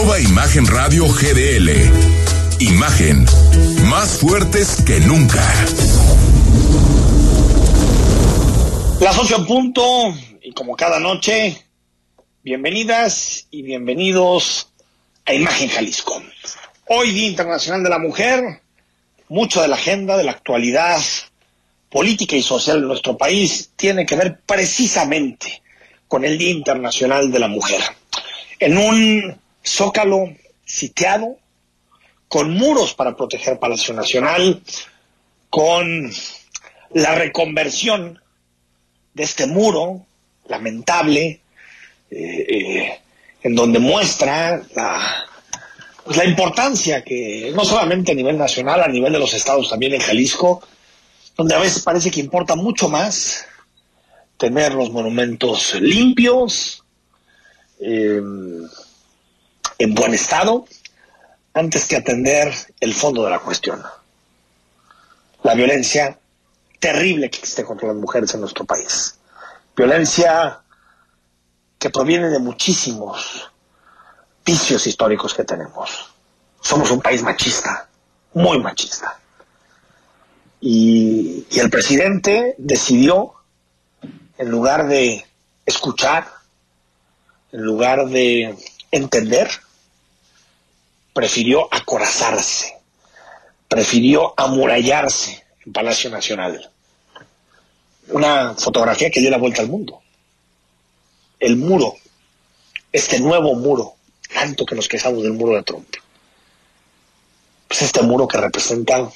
Arroba Imagen Radio GDL. Imagen. Más fuertes que nunca. Las ocho en punto, y como cada noche, bienvenidas y bienvenidos a Imagen Jalisco. Hoy, Día Internacional de la Mujer, mucho de la agenda, de la actualidad política y social de nuestro país tiene que ver precisamente con el Día Internacional de la Mujer. En un zócalo sitiado, con muros para proteger Palacio Nacional, con la reconversión de este muro lamentable, eh, eh, en donde muestra la, pues, la importancia que, no solamente a nivel nacional, a nivel de los estados también en Jalisco, donde a veces parece que importa mucho más tener los monumentos limpios, eh, en buen estado, antes que atender el fondo de la cuestión. La violencia terrible que existe contra las mujeres en nuestro país. Violencia que proviene de muchísimos vicios históricos que tenemos. Somos un país machista, muy machista. Y, y el presidente decidió, en lugar de escuchar, en lugar de entender, prefirió acorazarse, prefirió amurallarse en Palacio Nacional. Una fotografía que dio la vuelta al mundo. El muro, este nuevo muro, tanto que nos quejamos del muro de Trump. Pues este muro que representa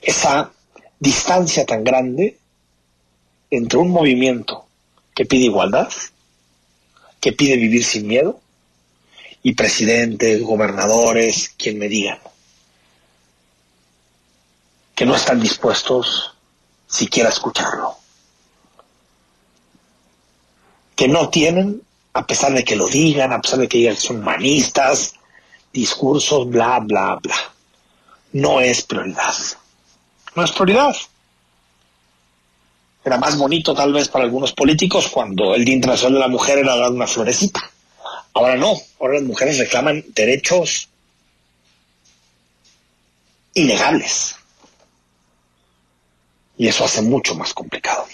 esa distancia tan grande entre un movimiento que pide igualdad, que pide vivir sin miedo, y presidentes, gobernadores, quien me digan, que no están dispuestos siquiera a escucharlo, que no tienen, a pesar de que lo digan, a pesar de que digan que son humanistas, discursos, bla, bla, bla. No es prioridad. No es prioridad. Era más bonito tal vez para algunos políticos cuando el Día Internacional de la Mujer era dar una florecita. Ahora no, ahora las mujeres reclaman derechos innegables. Y eso hace mucho más complicado.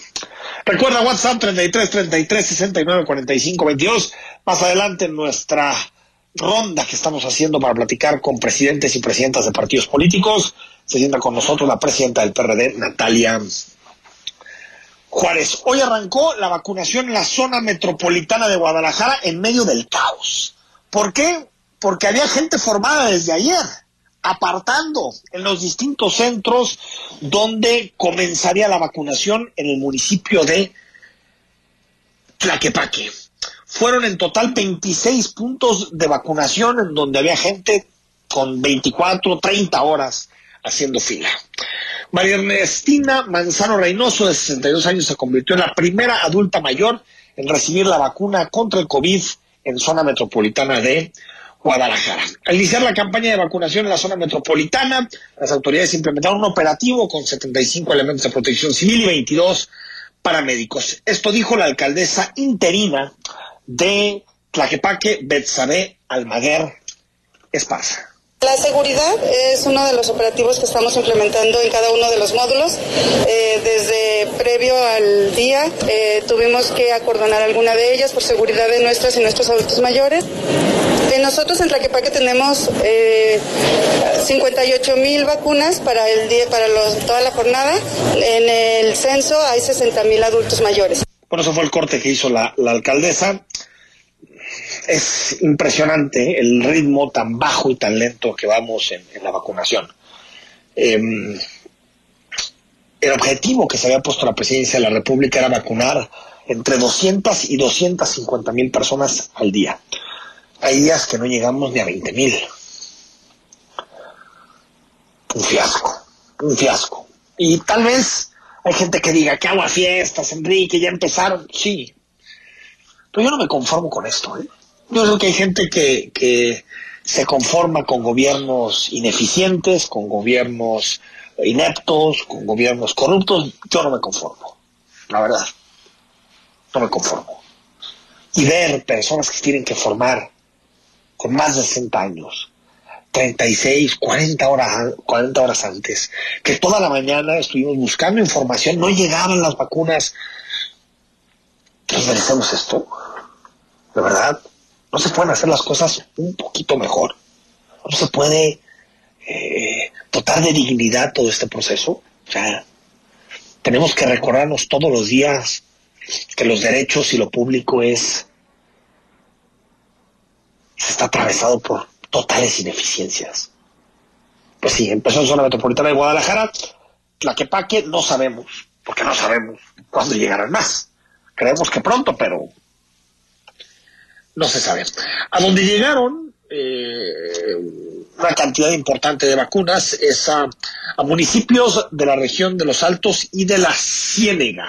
Recuerda WhatsApp 33 33 69 45 22. Más adelante en nuestra ronda que estamos haciendo para platicar con presidentes y presidentas de partidos políticos, se sienta con nosotros la presidenta del PRD, Natalia Juárez. Hoy arrancó la vacunación en la zona metropolitana de Guadalajara en medio del caos. ¿Por qué? Porque había gente formada desde ayer, apartando en los distintos centros donde comenzaría la vacunación en el municipio de Tlaquepaque. Fueron en total 26 puntos de vacunación en donde había gente con 24, 30 horas haciendo fila. María Ernestina Manzano Reynoso, de 62 años, se convirtió en la primera adulta mayor en recibir la vacuna contra el COVID en zona metropolitana de Guadalajara. Al iniciar la campaña de vacunación en la zona metropolitana, las autoridades implementaron un operativo con 75 elementos de protección civil y 22 paramédicos. Esto dijo la alcaldesa interina de Tlaquepaque, Betsabe Almaguer Esparza. La seguridad es uno de los operativos que estamos implementando en cada uno de los módulos. Eh, desde previo al día eh, tuvimos que acordonar alguna de ellas por seguridad de nuestras y nuestros adultos mayores. Eh, nosotros en Tlaquepaque tenemos 58 mil vacunas para el día, para los, toda la jornada. En el censo hay 60 mil adultos mayores. Por eso fue el corte que hizo la alcaldesa es impresionante el ritmo tan bajo y tan lento que vamos en, la vacunación. Eh, el objetivo que se había puesto la presidencia de la República era vacunar entre 200 y 250 mil personas al día. Hay días que no llegamos ni a 20 mil. Un fiasco, un fiasco. Y tal vez hay gente que diga que hago fiestas, Enrique, ya empezaron. Sí. Pero yo no me conformo con esto. ¿eh? Yo creo que hay gente que, que se conforma con gobiernos ineficientes, con gobiernos ineptos, con gobiernos corruptos. Yo no me conformo, la verdad. No me conformo. Y ver personas que tienen que formar con más de 60 años, 36, 40 horas, 40 horas antes, que toda la mañana estuvimos buscando información, no llegaban las vacunas. ¿Nos merecemos esto? De verdad, no se pueden hacer las cosas un poquito mejor. No se puede eh, dotar de dignidad todo este proceso. O sea, tenemos que recordarnos todos los días que los derechos y lo público es está atravesado por totales ineficiencias. Pues sí, empezó en zona metropolitana de Guadalajara, Tlaquepaque no sabemos, porque no sabemos cuándo llegarán más. Creemos que pronto, pero no se sabe. A donde llegaron eh, una cantidad importante de vacunas es a, municipios de la región de los Altos y de la Ciénega.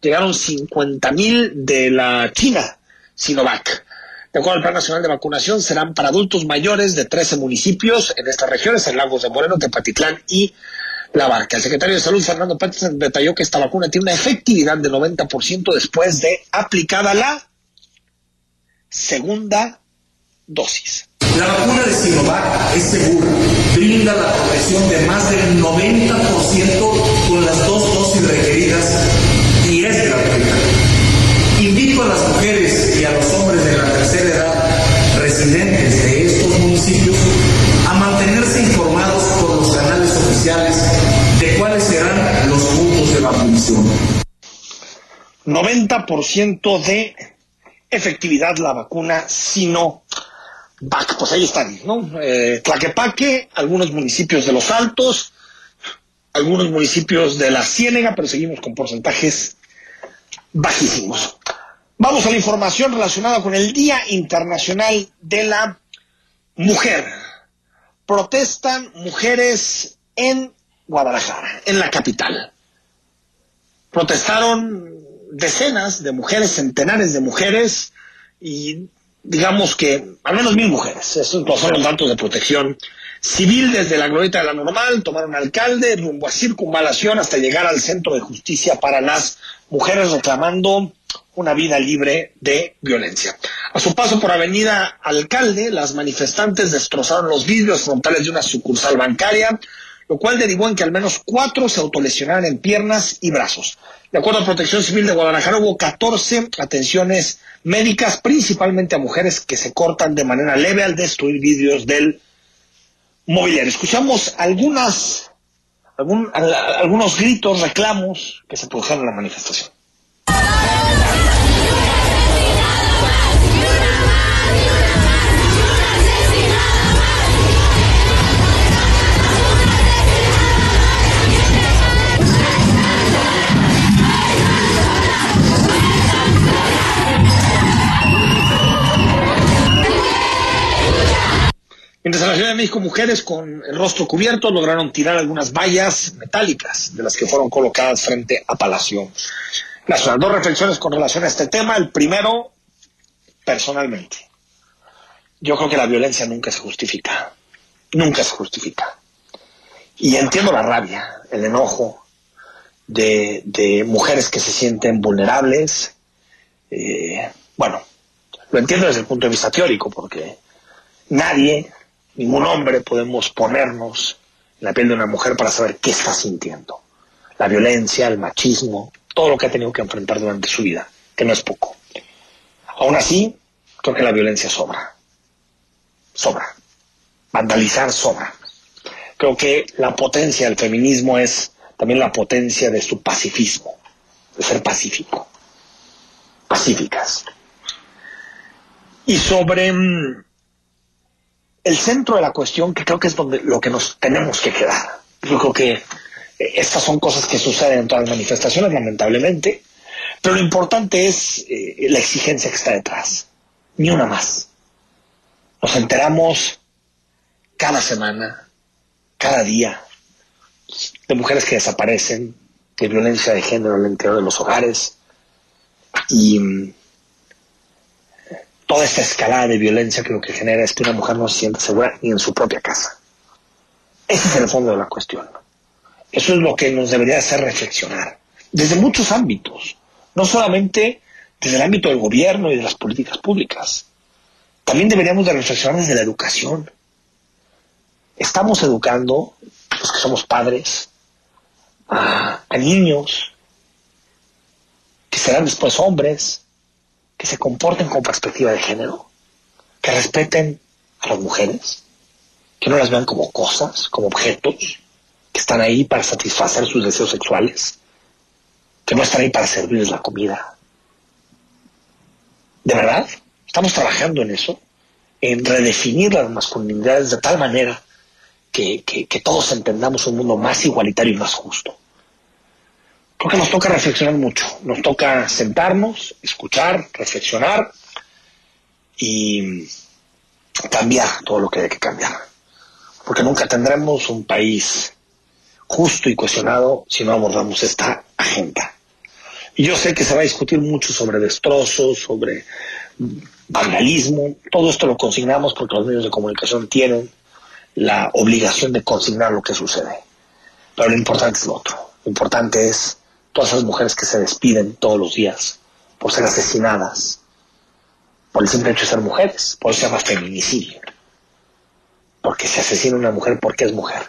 Llegaron 50 mil de la China, Sinovac. De acuerdo al Plan Nacional de Vacunación, serán para adultos mayores de 13 municipios en estas regiones, en Lagos de Moreno, Tepatitlán y La Barca. El secretario de Salud, Fernando Pérez, detalló que esta vacuna tiene una efectividad del 90% después de aplicada la segunda dosis. La vacuna de Sinovac es segura, brinda la protección de más del 90% con las dos dosis requeridas y es gratuita. Invito a las mujeres y a los hombres de la tercera edad residentes de estos municipios a mantenerse informados por los canales oficiales de cuáles serán los puntos de vacunación. 90% de efectividad la vacuna Sinovac. Pues ahí están, ¿no? Eh, Tlaquepaque, algunos municipios de Los Altos, algunos municipios de la Ciénega, pero seguimos con porcentajes bajísimos. Vamos a la información relacionada con el Día Internacional de la Mujer. Protestan mujeres en Guadalajara, en la capital. Protestaron decenas de mujeres, centenares de mujeres y digamos que al menos mil mujeres. Estos son los datos de protección civil desde la glorieta de la normal, tomaron alcalde rumbo a circunvalación hasta llegar al centro de justicia para las mujeres reclamando una vida libre de violencia. A su paso por Avenida Alcalde, las manifestantes destrozaron los vidrios frontales de una sucursal bancaria, lo cual derivó en que al menos cuatro se autolesionaran en piernas y brazos. De acuerdo a Protección Civil de Guadalajara, hubo 14 atenciones médicas, principalmente a mujeres que se cortan de manera leve al destruir vidrios del mobiliario. Escuchamos algunas, algunos gritos, reclamos que se produjeron en la manifestación. Mientras en la Ciudad de México mujeres con el rostro cubierto lograron tirar algunas vallas metálicas de las que fueron colocadas frente a Palacio Nacional. Dos reflexiones con relación a este tema. El primero, personalmente. Yo creo que la violencia nunca se justifica. Nunca se justifica. Y entiendo la rabia, el enojo de, mujeres que se sienten vulnerables. Eh, bueno, lo entiendo desde el punto de vista teórico, porque nadie ningún hombre podemos ponernos en la piel de una mujer para saber qué está sintiendo. La violencia, el machismo, todo lo que ha tenido que enfrentar durante su vida, que no es poco. Aún así, creo que la violencia sobra. Sobra. Vandalizar sobra. Creo que la potencia del feminismo es también la potencia de su pacifismo, de ser pacífico. Pacíficas. Y sobre mm, el centro de la cuestión, que creo que es donde lo que nos tenemos que quedar. Yo creo que eh, estas son cosas que suceden en todas las manifestaciones, lamentablemente, pero lo importante es eh, la exigencia que está detrás. Ni una más. Nos enteramos cada semana, cada día, de mujeres que desaparecen, de violencia de género en el interior de los hogares. Y mm, toda esta escalada de violencia que lo que genera es que una mujer no se siente segura ni en su propia casa. Ese es el fondo de la cuestión. Eso es lo que nos debería hacer reflexionar, desde muchos ámbitos, no solamente desde el ámbito del gobierno y de las políticas públicas, También deberíamos de reflexionar desde la educación. Estamos educando, los que somos padres, a, a niños que serán después hombres, que se comporten con perspectiva de género, que respeten a las mujeres, que no las vean como cosas, como objetos, que están ahí para satisfacer sus deseos sexuales, que no están ahí para servirles la comida. ¿De verdad? Estamos trabajando en eso, en redefinir las masculinidades de tal manera que, que todos entendamos un mundo más igualitario y más justo. Creo que nos toca reflexionar mucho, nos toca sentarnos, escuchar, reflexionar y cambiar todo lo que hay que cambiar. Porque nunca tendremos un país justo y cohesionado si no abordamos esta agenda. Y yo sé que se va a discutir mucho sobre destrozos, sobre vandalismo, todo esto lo consignamos porque los medios de comunicación tienen la obligación de consignar lo que sucede. Pero lo importante es lo otro. Lo importante es todas esas mujeres que se despiden todos los días por ser asesinadas, por el simple hecho de ser mujeres, por eso se llama feminicidio. Porque se asesina una mujer porque es mujer.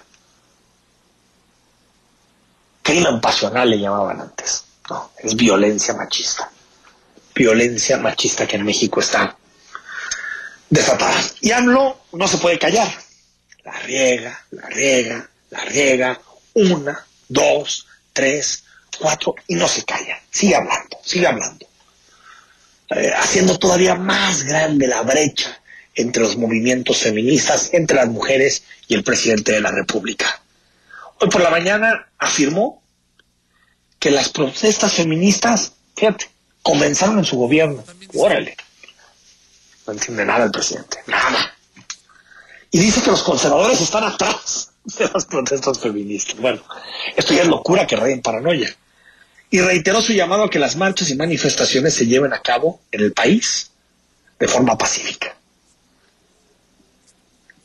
Crimen pasional le llamaban antes. No, es violencia machista. Violencia machista que en México está desatada. Y AMLO no se puede callar. La riega, la riega, la riega, una, dos, tres, cuatro, y no se calla. Sigue hablando, sigue hablando. Eh, haciendo todavía más grande la brecha entre los movimientos feministas, entre las mujeres y el presidente de la República. Hoy por la mañana afirmó que las protestas feministas, fíjate, comenzaron en su gobierno. Órale. No entiende nada el presidente, nada. Y dice que los conservadores están atrás de las protestas feministas. Bueno, esto ya es locura que en paranoia y reiteró su llamado a que las marchas y manifestaciones se lleven a cabo en el país de forma pacífica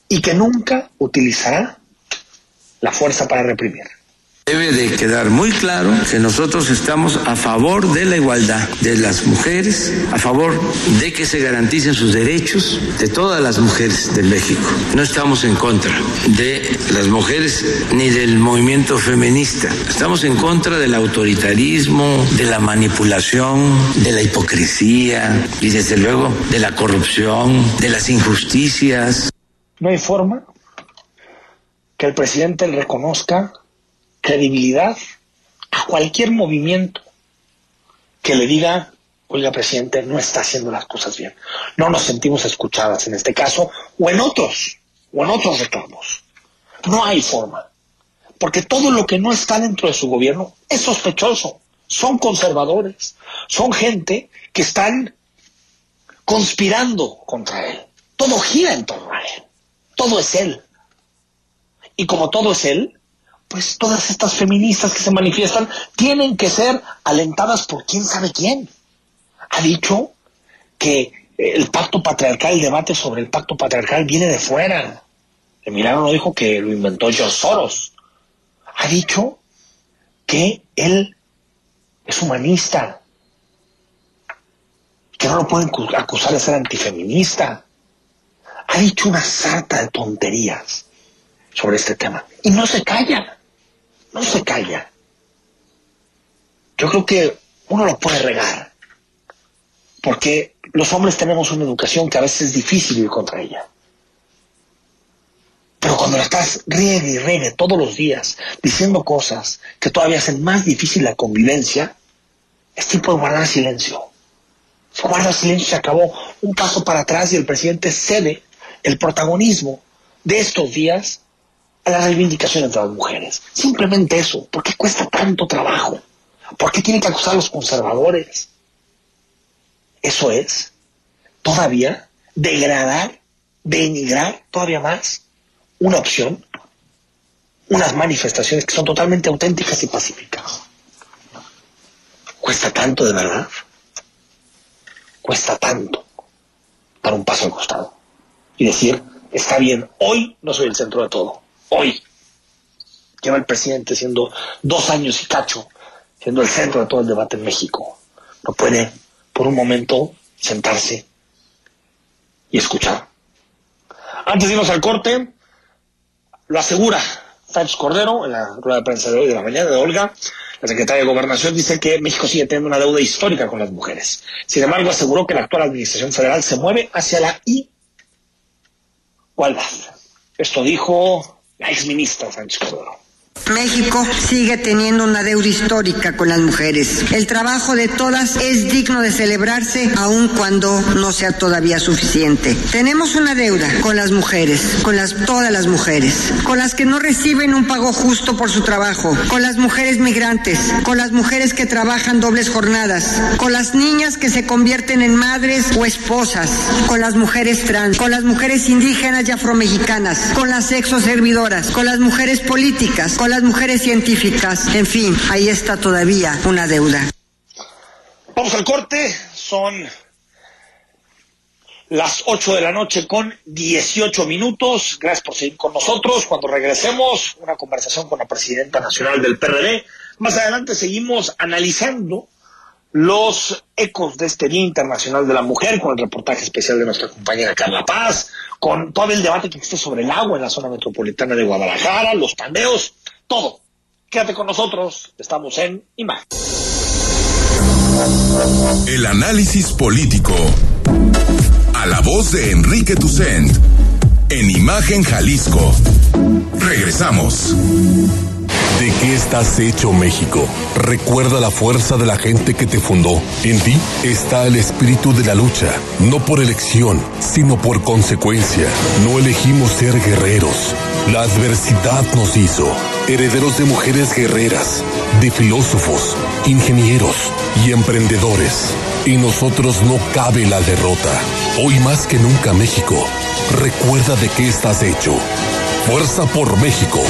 y que nunca utilizará la fuerza para reprimir. Debe de quedar muy claro que nosotros estamos a favor de la igualdad de las mujeres, a favor de que se garanticen sus derechos de todas las mujeres de México. No estamos en contra de las mujeres ni del movimiento feminista. Estamos en contra del autoritarismo, de la manipulación, de la hipocresía y desde luego de la corrupción, de las injusticias. No hay forma que el presidente reconozca credibilidad a cualquier movimiento que le diga, oiga, presidente, no está haciendo las cosas bien. No nos sentimos escuchadas en este caso o en otros, o en otros reclamos. No hay forma. Porque todo lo que no está dentro de su gobierno es sospechoso. Son conservadores. Son gente que están conspirando contra él. Todo gira en torno a él. Todo es él. Y como todo es él, pues todas estas feministas que se manifiestan tienen que ser alentadas por quién sabe quién. Ha dicho que el pacto patriarcal, el debate sobre el pacto patriarcal viene de fuera. El Milano no dijo que lo inventó George Soros. Ha dicho que él es humanista, que no lo pueden acusar de ser antifeminista. Ha dicho una sarta de tonterías sobre este tema y no se calla no se calla. Yo creo que uno lo puede regar, porque los hombres tenemos una educación que a veces es difícil ir contra ella. Pero cuando la estás riegue y riegue todos los días, diciendo cosas que todavía hacen más difícil la convivencia, es tiempo de guardar silencio. Se guarda silencio, se acabó un paso para atrás y el presidente cede el protagonismo de estos días a las reivindicaciones de las mujeres. Simplemente eso. ¿Por qué cuesta tanto trabajo? ¿Por qué tienen que acusar a los conservadores? Eso es todavía degradar, denigrar todavía más una opción, unas manifestaciones que son totalmente auténticas y pacíficas. Cuesta tanto de verdad. Cuesta tanto dar un paso al costado y decir, está bien, hoy no soy el centro de todo hoy lleva el presidente siendo dos años y cacho, siendo el centro de todo el debate en México. No puede por un momento sentarse y escuchar. Antes de irnos al corte, lo asegura Sánchez Cordero en la rueda de prensa de hoy de la mañana de Olga. La secretaria de Gobernación dice que México sigue teniendo una deuda histórica con las mujeres. Sin embargo, aseguró que la actual administración federal se mueve hacia la igualdad. Esto dijo la exministra Sánchez Cordero. México sigue teniendo una deuda histórica con las mujeres. El trabajo de todas es digno de celebrarse aun cuando no sea todavía suficiente. Tenemos una deuda con las mujeres, con las, todas las mujeres, con las que no reciben un pago justo por su trabajo, con las mujeres migrantes, con las mujeres que trabajan dobles jornadas, con las niñas que se convierten en madres o esposas, con las mujeres trans, con las mujeres indígenas y afromexicanas, con las sexoservidoras, con las mujeres políticas, con las mujeres científicas, en fin, ahí está todavía una deuda. Vamos al corte, son las 8 de la noche con 18 minutos. Gracias por seguir con nosotros. Cuando regresemos, una conversación con la presidenta nacional del PRD. Más adelante seguimos analizando los ecos de este Día Internacional de la Mujer con el reportaje especial de nuestra compañera Carla Paz, con todo el debate que existe sobre el agua en la zona metropolitana de Guadalajara, los pandeos, todo. Quédate con nosotros, estamos en Imagen. El análisis político. A la voz de Enrique Tucent. En Imagen Jalisco. Regresamos. ¿De qué estás hecho México? Recuerda la fuerza de la gente que te fundó. En ti está el espíritu de la lucha, no por elección, sino por consecuencia. No elegimos ser guerreros. La adversidad nos hizo herederos de mujeres guerreras, de filósofos, ingenieros y emprendedores. Y nosotros no cabe la derrota. Hoy más que nunca México, recuerda de qué estás hecho. Fuerza por México.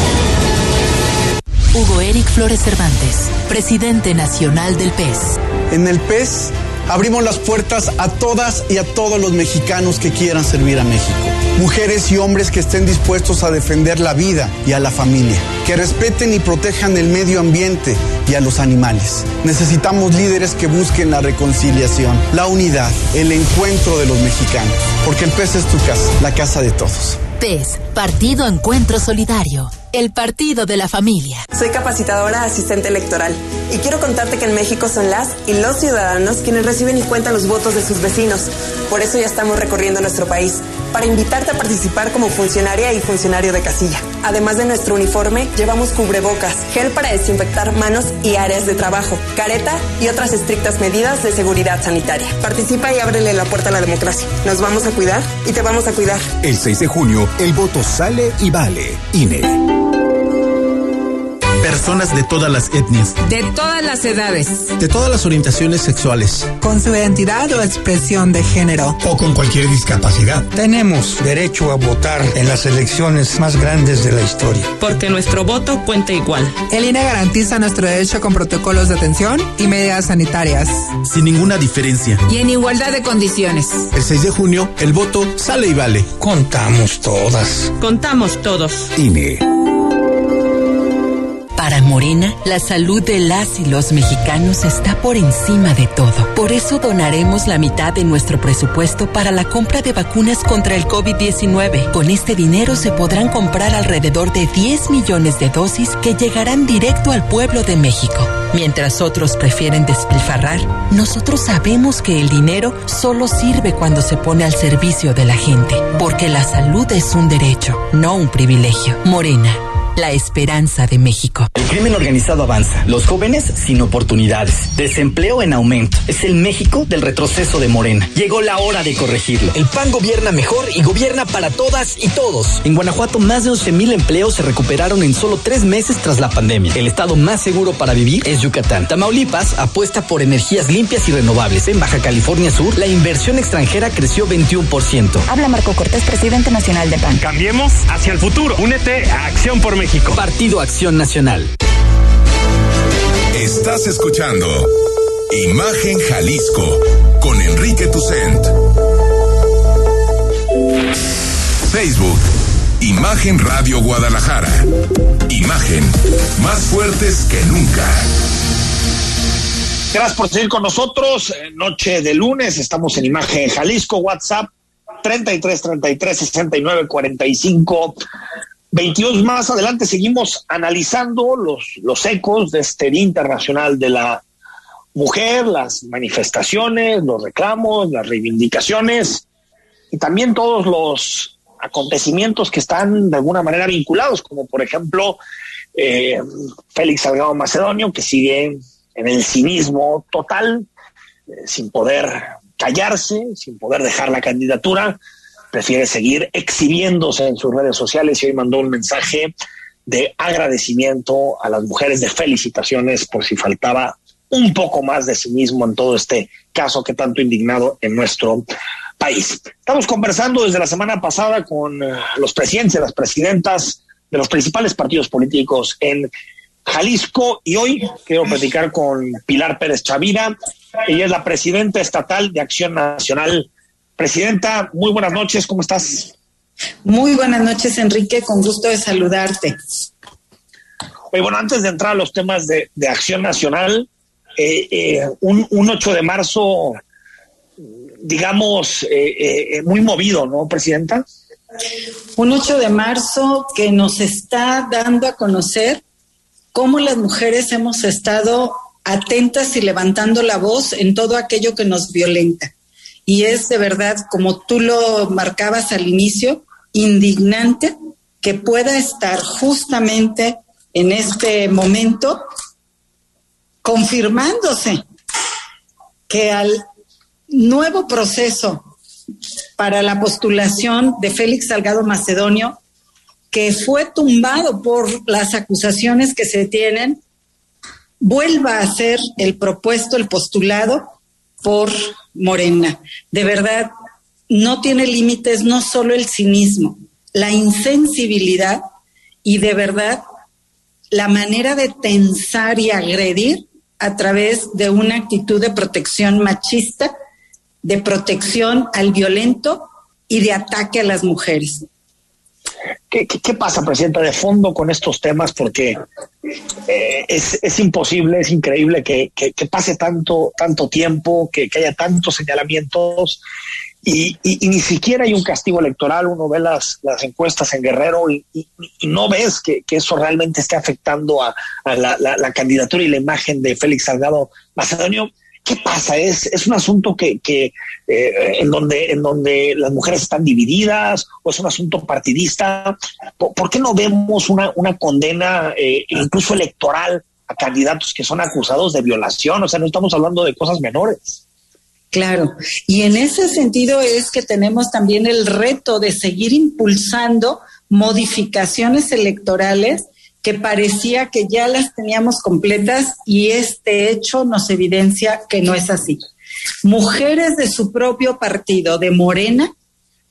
Hugo Eric Flores Cervantes, presidente nacional del PES. En el PES abrimos las puertas a todas y a todos los mexicanos que quieran servir a México. Mujeres y hombres que estén dispuestos a defender la vida y a la familia, que respeten y protejan el medio ambiente y a los animales. Necesitamos líderes que busquen la reconciliación, la unidad, el encuentro de los mexicanos, porque el PES es tu casa, la casa de todos. PES, Partido Encuentro Solidario. El partido de la familia. Soy capacitadora asistente electoral y quiero contarte que en México son las y los ciudadanos quienes reciben y cuentan los votos de sus vecinos. Por eso ya estamos recorriendo nuestro país para invitarte a participar como funcionaria y funcionario de casilla. Además de nuestro uniforme, llevamos cubrebocas, gel para desinfectar manos y áreas de trabajo, careta y otras estrictas medidas de seguridad sanitaria. Participa y ábrele la puerta a la democracia. Nos vamos a cuidar y te vamos a cuidar. El 6 de junio, el voto sale y vale. INE personas de todas las etnias, de todas las edades, de todas las orientaciones sexuales, con su identidad o expresión de género, o con cualquier discapacidad. Tenemos derecho a votar en las elecciones más grandes de la historia. Porque nuestro voto cuenta igual. El INE garantiza nuestro derecho con protocolos de atención y medidas sanitarias. Sin ninguna diferencia. Y en igualdad de condiciones. El 6 de junio, el voto sale y vale. Contamos todas. Contamos todos. INE. Para Morena, la salud de las y los mexicanos está por encima de todo. Por eso donaremos la mitad de nuestro presupuesto para la compra de vacunas contra el COVID-19. Con este dinero se podrán comprar alrededor de 10 millones de dosis que llegarán directo al pueblo de México. Mientras otros prefieren despilfarrar, nosotros sabemos que el dinero solo sirve cuando se pone al servicio de la gente, porque la salud es un derecho, no un privilegio. Morena la esperanza de México. El crimen organizado avanza, los jóvenes sin oportunidades, desempleo en aumento. Es el México del retroceso de Morena. Llegó la hora de corregirlo. El PAN gobierna mejor y gobierna para todas y todos. En Guanajuato, más de 11 mil empleos se recuperaron en solo tres meses tras la pandemia. El estado más seguro para vivir es Yucatán. Tamaulipas apuesta por energías limpias y renovables. En Baja California Sur, la inversión extranjera creció 21%. Habla Marco Cortés, presidente nacional de PAN. Cambiemos hacia el futuro. Únete a Acción por México. Partido Acción Nacional. Estás escuchando Imagen Jalisco con Enrique Tucent. Facebook, Imagen Radio Guadalajara. Imagen, más fuertes que nunca. Gracias por seguir con nosotros. Noche de lunes, estamos en Imagen Jalisco, WhatsApp 33 33 69 45 22 más adelante seguimos analizando los, los ecos de este Día Internacional de la Mujer, las manifestaciones, los reclamos, las reivindicaciones y también todos los acontecimientos que están de alguna manera vinculados, como por ejemplo eh, Félix Salgado Macedonio, que sigue en el cinismo total, eh, sin poder callarse, sin poder dejar la candidatura, prefiere seguir exhibiéndose en sus redes sociales y hoy mandó un mensaje de agradecimiento a las mujeres, de felicitaciones por si faltaba un poco más de cinismo en todo este caso que tanto indignado en nuestro país. Estamos conversando desde la semana pasada con eh, los presidentes y las presidentas de los principales partidos políticos en Jalisco y hoy quiero platicar con Pilar Pérez Chavira. Ella es la presidenta estatal de Acción Nacional Presidenta, muy buenas noches, ¿cómo estás? Muy buenas noches, Enrique, con gusto de saludarte. Oye, bueno, antes de entrar a los temas de, Acción Nacional, eh, eh, un, 8 de marzo, digamos, eh, muy movido, ¿no, Presidenta? Un 8 de marzo que nos está dando a conocer cómo las mujeres hemos estado atentas y levantando la voz en todo aquello que nos violenta y es de verdad, como tú lo marcabas al inicio, indignante que pueda estar justamente en este momento confirmándose que al nuevo proceso para la postulación de Félix Salgado Macedonio, que fue tumbado por las acusaciones que se tienen, vuelva a ser el propuesto, el postulado por Morena. De verdad, no tiene límites no solo el cinismo, la insensibilidad y de verdad la manera de tensar y agredir a través de una actitud de protección machista, de protección al violento y de ataque a las mujeres. ¿Qué, pasa, Presidenta, de fondo con estos temas? Porque eh, es, imposible, es increíble que, pase tanto, tanto tiempo, que, haya tantos señalamientos y, ni siquiera hay un castigo electoral. Uno ve las, encuestas en Guerrero y, no ves que, eso realmente esté afectando a, la, candidatura y la imagen de Félix Salgado Macedonio. ¿Qué pasa? ¿Es, es un asunto que, que eh, en, donde, en donde las mujeres están divididas o es un asunto partidista? ¿Por, qué no vemos una, una condena eh, incluso electoral a candidatos que son acusados de violación? O sea, no estamos hablando de cosas menores. Claro, y en ese sentido es que tenemos también el reto de seguir impulsando modificaciones electorales que parecía que ya las teníamos completas y este hecho nos evidencia que no es así. Mujeres de su propio partido, de Morena,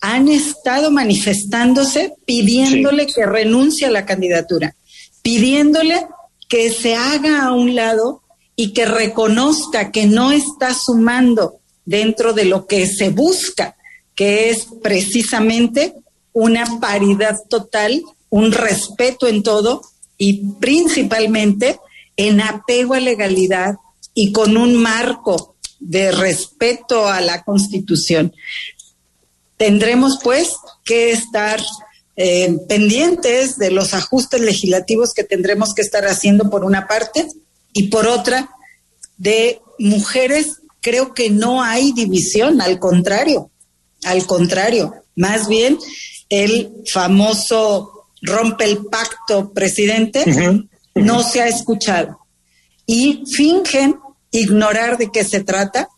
han estado manifestándose pidiéndole que renuncie a la candidatura, pidiéndole que se haga a un lado y que reconozca que no está sumando dentro de lo que se busca, que es precisamente una paridad total, un respeto en todo y principalmente en apego a legalidad y con un marco de respeto a la Constitución. Tendremos pues que estar eh, pendientes de los ajustes legislativos que tendremos que estar haciendo por una parte y por otra de mujeres creo que no hay división, al contrario, al contrario, más bien el famoso rompe el pacto presidente, no se ha escuchado. Y fingen ignorar de qué se trata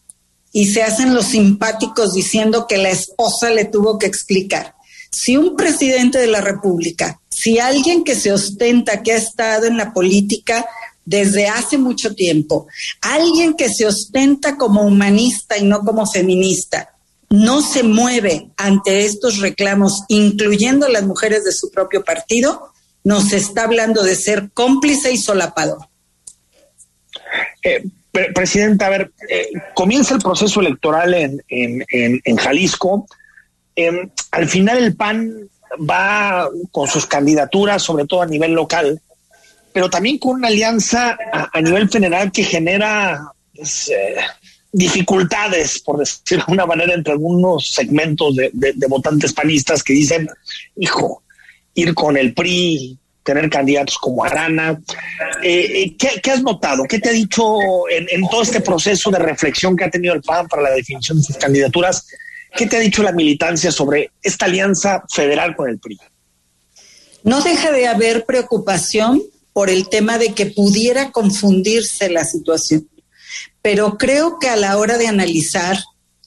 y se hacen los simpáticos diciendo que la esposa le tuvo que explicar. Si un presidente de la República, si alguien que se ostenta que ha estado en la política desde hace mucho tiempo, alguien que se ostenta como humanista y no como feminista, no se mueve ante estos reclamos, incluyendo las mujeres de su propio partido, nos está hablando de ser cómplice y solapador. Eh, Presidenta, a ver, eh, comienza el proceso electoral en, en, Jalisco. Em, al final el PAN va con sus candidaturas, sobre todo a nivel local, pero también con una alianza a, nivel federal que genera pues, eh, dificultades, por decirlo de alguna manera, entre algunos segmentos de, votantes panistas que dicen, hijo, ir con el PRI, tener candidatos como Arana. Eh, eh, ¿qué, has notado? ¿Qué te ha dicho en, en, todo este proceso de reflexión que ha tenido el PAN para la definición de sus candidaturas? ¿Qué te ha dicho la militancia sobre esta alianza federal con el PRI? No deja de haber preocupación por el tema de que pudiera confundirse la situación, pero creo que a la hora de analizar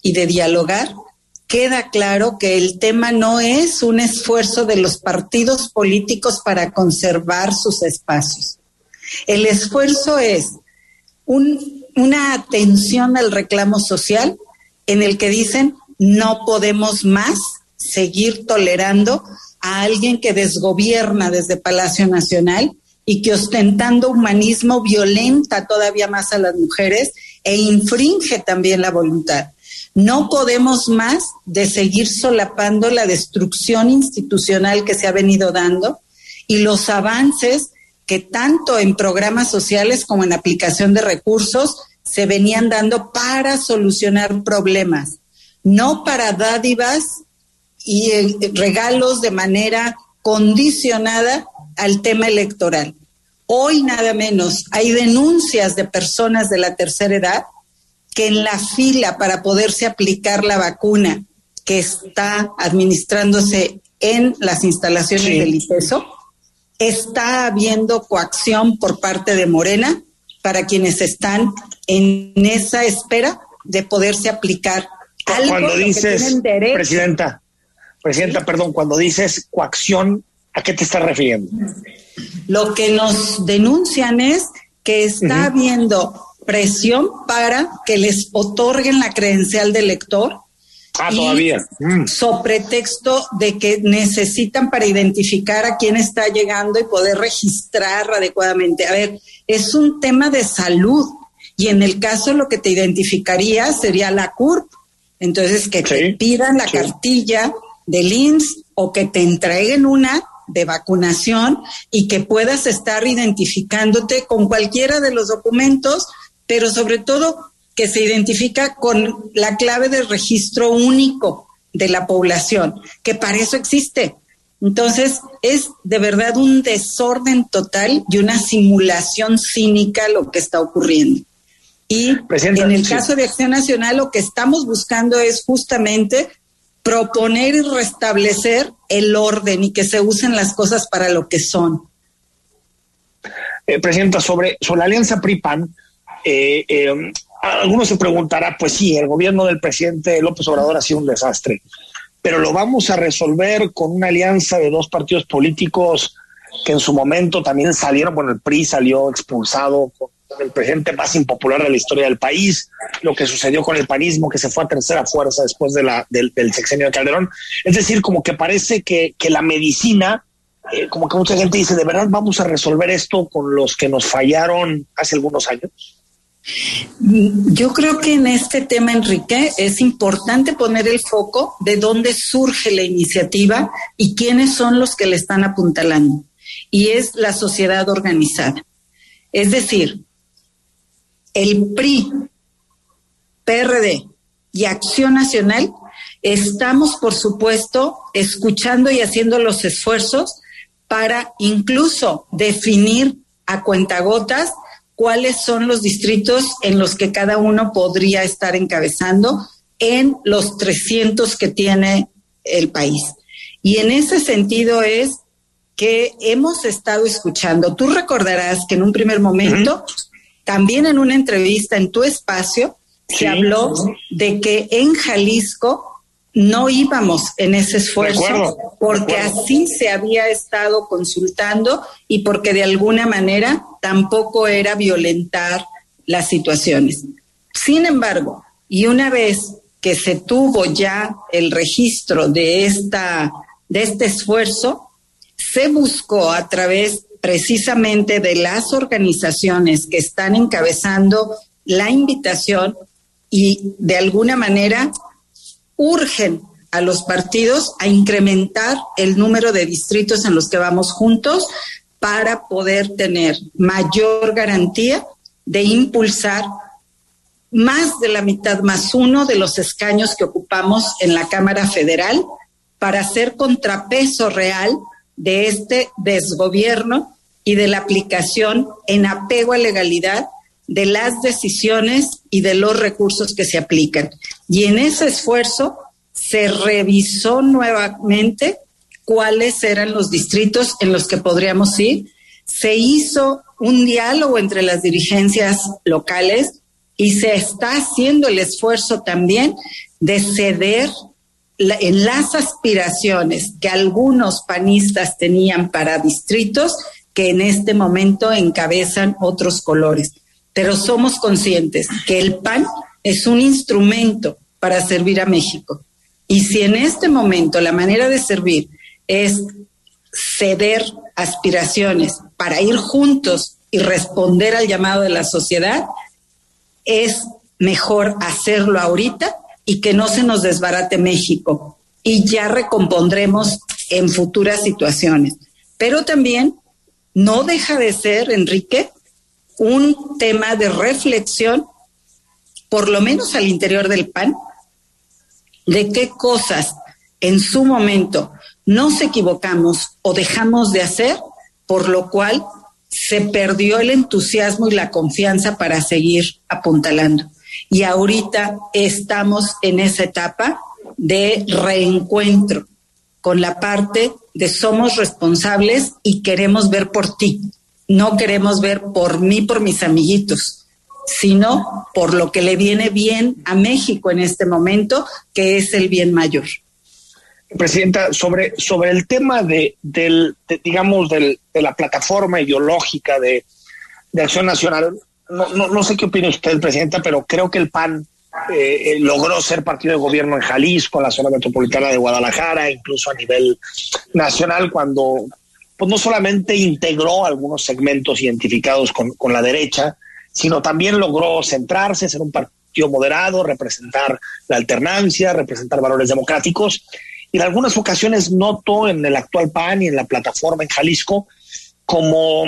y de dialogar, queda claro que el tema no es un esfuerzo de los partidos políticos para conservar sus espacios. El esfuerzo es una atención al reclamo social en el que dicen no podemos más seguir tolerando a alguien que desgobierna desde Palacio Nacional y que ostentando humanismo violenta todavía más a las mujeres e infringe también la voluntad. No podemos más de seguir solapando la destrucción institucional que se ha venido dando y los avances que tanto en programas sociales como en aplicación de recursos se venían dando para solucionar problemas, no para dádivas y eh, regalos de manera condicionada al tema electoral. Hoy nada menos hay denuncias de personas de la tercera edad que en la fila para poderse aplicar la vacuna que está administrándose en las instalaciones del ICESO, está habiendo coacción por parte de Morena para quienes están en esa espera de poderse aplicar algo cuando dices, presidenta, presidenta, perdón, cuando dices coacción, ¿a qué te estás refiriendo? Lo que nos denuncian es que está habiendo presión para que les otorguen la credencial de lector. Ah, todavía. Mm. Sobre texto de que necesitan para identificar a quién está llegando y poder registrar adecuadamente. A ver, es un tema de salud y en el caso lo que te identificaría sería la CURP. Entonces, que te pidan la cartilla del INS o que te entreguen una de vacunación y que puedas estar identificándote con cualquiera de los documentos pero sobre todo que se identifica con la clave del registro único de la población, que para eso existe. Entonces, es de verdad un desorden total y una simulación cínica lo que está ocurriendo. Y en el caso de Acción Nacional, lo que estamos buscando es justamente proponer y restablecer el orden y que se usen las cosas para lo que son. Eh, Presidenta, sobre, sobre la alianza PRI-PAN, eh, eh, algunos se preguntará, pues sí, el gobierno del presidente López Obrador ha sido un desastre, pero lo vamos a resolver con una alianza de dos partidos políticos que en su momento también salieron, bueno, el PRI salió expulsado el presidente más impopular de la historia del país, lo que sucedió con el panismo, que se fue a tercera fuerza después de la, del, sexenio de Calderón. Es decir, como que parece que, que la medicina, eh, como que mucha gente dice, ¿de verdad vamos a resolver esto con los que nos fallaron hace algunos años? Yo creo que en este tema, Enrique, es importante poner el foco de dónde surge la iniciativa y quiénes son los que le están apuntalando. Y es la sociedad organizada. Es decir, el PRI, PRD y Acción Nacional estamos, por supuesto, escuchando y haciendo los esfuerzos para incluso definir a cuentagotas cuáles son los distritos en los que cada uno podría estar encabezando en los 300 que tiene el país. Y en ese sentido es que hemos estado escuchando. Tú recordarás que en un primer momento, también en una entrevista en tu espacio, se habló de que en Jalisco no íbamos en ese esfuerzo porque así se había estado consultando y porque de alguna manera tampoco era violentar las situaciones. Sin embargo, y una vez que se tuvo ya el registro de esta de este esfuerzo, se buscó a través precisamente de las organizaciones que están encabezando la invitación y de alguna manera urgen a los partidos a incrementar el número de distritos en los que vamos juntos para poder tener mayor garantía de impulsar más de la mitad más uno de los escaños que ocupamos en la Cámara Federal para hacer contrapeso real de este desgobierno y de la aplicación en apego a legalidad de las decisiones y de los recursos que se aplican. Y en ese esfuerzo se revisó nuevamente cuáles eran los distritos en los que podríamos ir. Se hizo un diálogo entre las dirigencias locales y se está haciendo el esfuerzo también de ceder en las aspiraciones que algunos panistas tenían para distritos que en este momento encabezan otros colores. Pero somos conscientes que el PAN es un instrumento para servir a México. Y si en este momento la manera de servir es ceder aspiraciones para ir juntos y responder al llamado de la sociedad, es mejor hacerlo ahorita y que no se nos desbarate México. Y ya recompondremos en futuras situaciones. Pero también no deja de ser, Enrique, un tema de reflexión, por lo menos al interior del PAN, de qué cosas en su momento nos equivocamos o dejamos de hacer, por lo cual se perdió el entusiasmo y la confianza para seguir apuntalando. Y ahorita estamos en esa etapa de reencuentro con la parte de somos responsables y queremos ver por ti. No queremos ver por mí, por mis amiguitos, sino por lo que le viene bien a México en este momento, que es el bien mayor. Presidenta, sobre, sobre el tema de, del, digamos, del, de la plataforma ideológica de, de Acción Nacional, no, no, no, sé qué opina usted, Presidenta, pero creo que el PAN eh, eh, logró ser partido de gobierno en Jalisco, en la zona metropolitana de Guadalajara, incluso a nivel nacional, cuando pues no solamente integró algunos segmentos identificados con, con la derecha, sino también logró centrarse, ser un partido moderado, representar la alternancia, representar valores democráticos. Y en algunas ocasiones noto en el actual PAN y en la plataforma en Jalisco como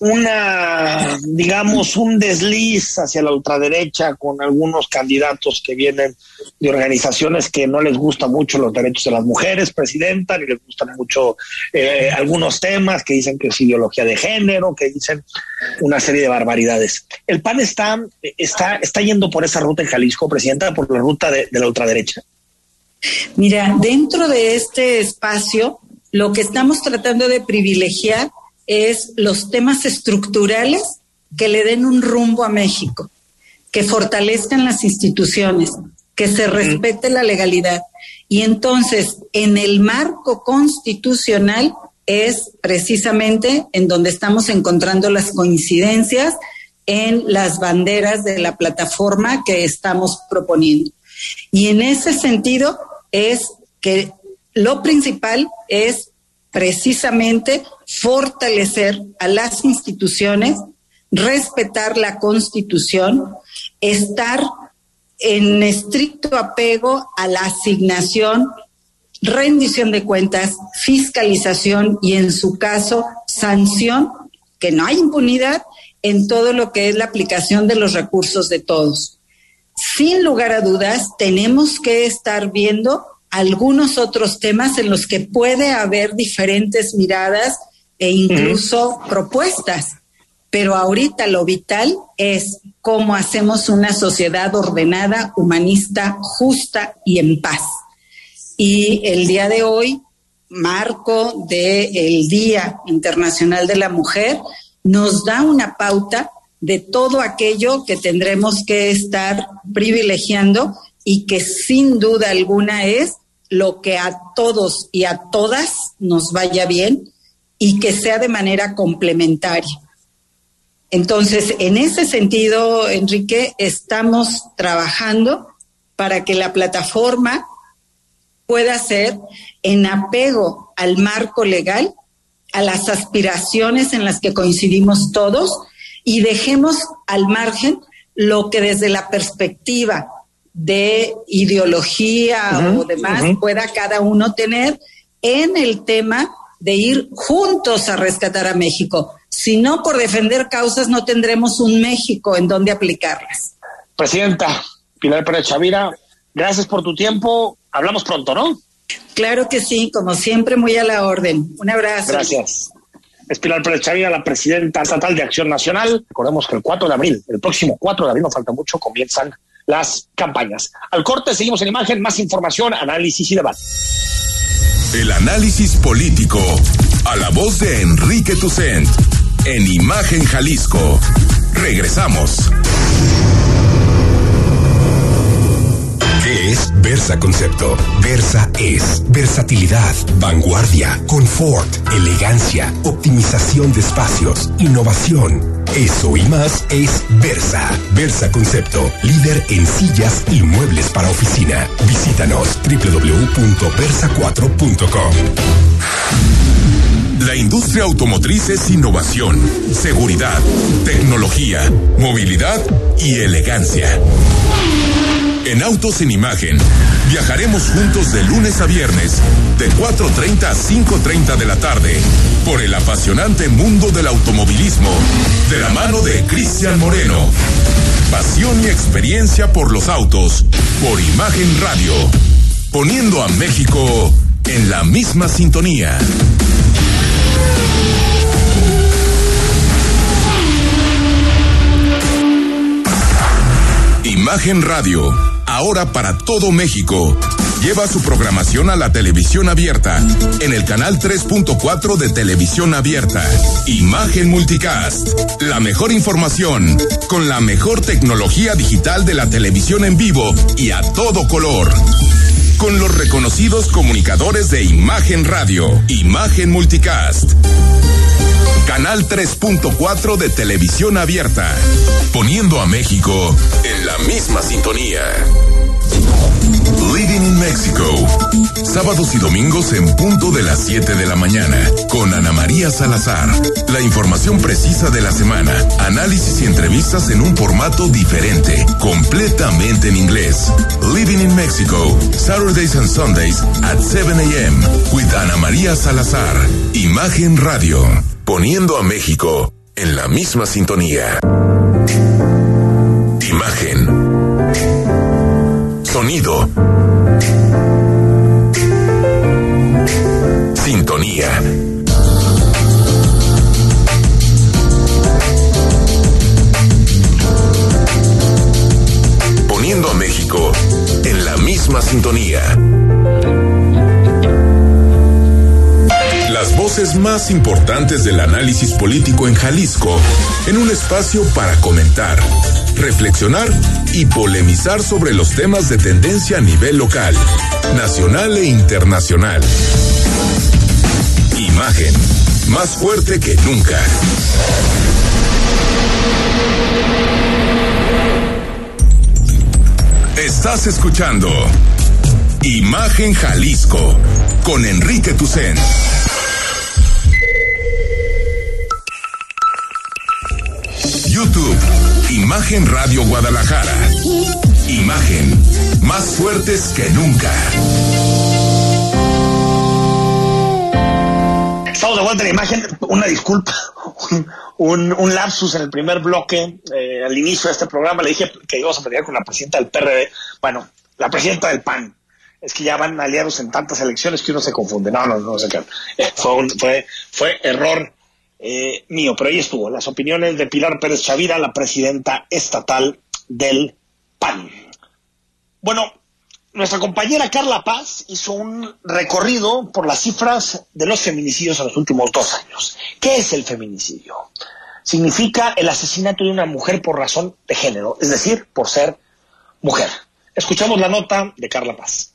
una, digamos, un desliz hacia la ultraderecha con algunos candidatos que vienen de organizaciones que no les gustan mucho los derechos de las mujeres, presidenta, ni les gustan mucho eh, algunos temas que dicen que es ideología de género, que dicen una serie de barbaridades. El PAN está, está, está yendo por esa ruta en Jalisco, presidenta, por la ruta de, de la ultraderecha. Mira, dentro de este espacio, lo que estamos tratando de privilegiar es los temas estructurales que le den un rumbo a México, que fortalezcan las instituciones, que se respete la legalidad. Y entonces, en el marco constitucional es precisamente en donde estamos encontrando las coincidencias en las banderas de la plataforma que estamos proponiendo. Y en ese sentido es que lo principal es precisamente fortalecer a las instituciones, respetar la constitución, estar en estricto apego a la asignación, rendición de cuentas, fiscalización y en su caso sanción, que no hay impunidad en todo lo que es la aplicación de los recursos de todos. Sin lugar a dudas, tenemos que estar viendo algunos otros temas en los que puede haber diferentes miradas e incluso propuestas. Pero ahorita lo vital es cómo hacemos una sociedad ordenada, humanista, justa y en paz. Y el día de hoy, marco del Día Internacional de la Mujer, nos da una pauta de todo aquello que tendremos que estar privilegiando y que sin duda alguna es lo que a todos y a todas nos vaya bien y que sea de manera complementaria. Entonces, en ese sentido, Enrique, estamos trabajando para que la plataforma pueda ser en apego al marco legal, a las aspiraciones en las que coincidimos todos y dejemos al margen lo que desde la perspectiva de ideología o demás pueda cada uno tener en el tema de ir juntos a rescatar a México. Si no, por defender causas no tendremos un México en donde aplicarlas. Presidenta Pilar Pérez Chavira, gracias por tu tiempo. Hablamos pronto, ¿no? Claro que sí, como siempre, muy a la orden. Un abrazo. Gracias. Es Pilar Pérez Chavira, la presidenta estatal de Acción Nacional. Recordemos que el 4 de abril, el próximo 4 de abril, no falta mucho, comienzan las campañas. Al corte, seguimos en imagen, más información, análisis y debate. El análisis político, a la voz de Enrique Tucent, en Imagen Jalisco. Regresamos. ¿Qué es Versa Concepto? Versa es versatilidad, vanguardia, confort, elegancia, optimización de espacios, innovación. Eso y más es Versa. Versa Concepto, líder en sillas y muebles para oficina. Visítanos www.versa4.com. La industria automotriz es innovación, seguridad, tecnología, movilidad y elegancia. En Autos en Imagen, viajaremos juntos de lunes a viernes, de 4.30 a 5.30 de la tarde, por el apasionante mundo del automovilismo, de la mano de Cristian Moreno. Pasión y experiencia por los autos, por Imagen Radio, poniendo a México en la misma sintonía. Imagen Radio, ahora para todo México. Lleva su programación a la televisión abierta, en el canal 3.4 de televisión abierta. Imagen Multicast, la mejor información, con la mejor tecnología digital de la televisión en vivo y a todo color. Con los reconocidos comunicadores de Imagen Radio, Imagen Multicast. Canal 3.4 de televisión abierta, poniendo a México en la misma sintonía. Living in Mexico. Sábados y domingos en punto de las 7 de la mañana. Con Ana María Salazar. La información precisa de la semana. Análisis y entrevistas en un formato diferente. Completamente en inglés. Living in Mexico. Saturdays and Sundays at 7 a.m. With Ana María Salazar. Imagen Radio. Poniendo a México en la misma sintonía. Imagen. Sonido. Sintonía. Poniendo a México en la misma sintonía. Las voces más importantes del análisis político en Jalisco en un espacio para comentar, reflexionar y polemizar sobre los temas de tendencia a nivel local, nacional e internacional. Imagen, más fuerte que nunca. Estás escuchando Imagen Jalisco con Enrique Tucen. YouTube, Imagen Radio Guadalajara. Imagen, más fuertes que nunca. Estamos de vuelta en la imagen. Una disculpa, un, lapsus en el primer bloque. Eh, al inicio de este programa le dije que íbamos a platicar con la presidenta del PRD. Bueno, la presidenta del PAN. Es que ya van aliados en tantas elecciones que uno se confunde. No, no, no sé qué. Eh, fue, un, fue, fue error eh, mío, pero ahí estuvo. Las opiniones de Pilar Pérez Chavira, la presidenta estatal del PAN. Bueno, nuestra compañera Carla Paz hizo un recorrido por las cifras de los feminicidios en los últimos dos años. ¿Qué es el feminicidio? Significa el asesinato de una mujer por razón de género, es decir, por ser mujer. Escuchamos la nota de Carla Paz.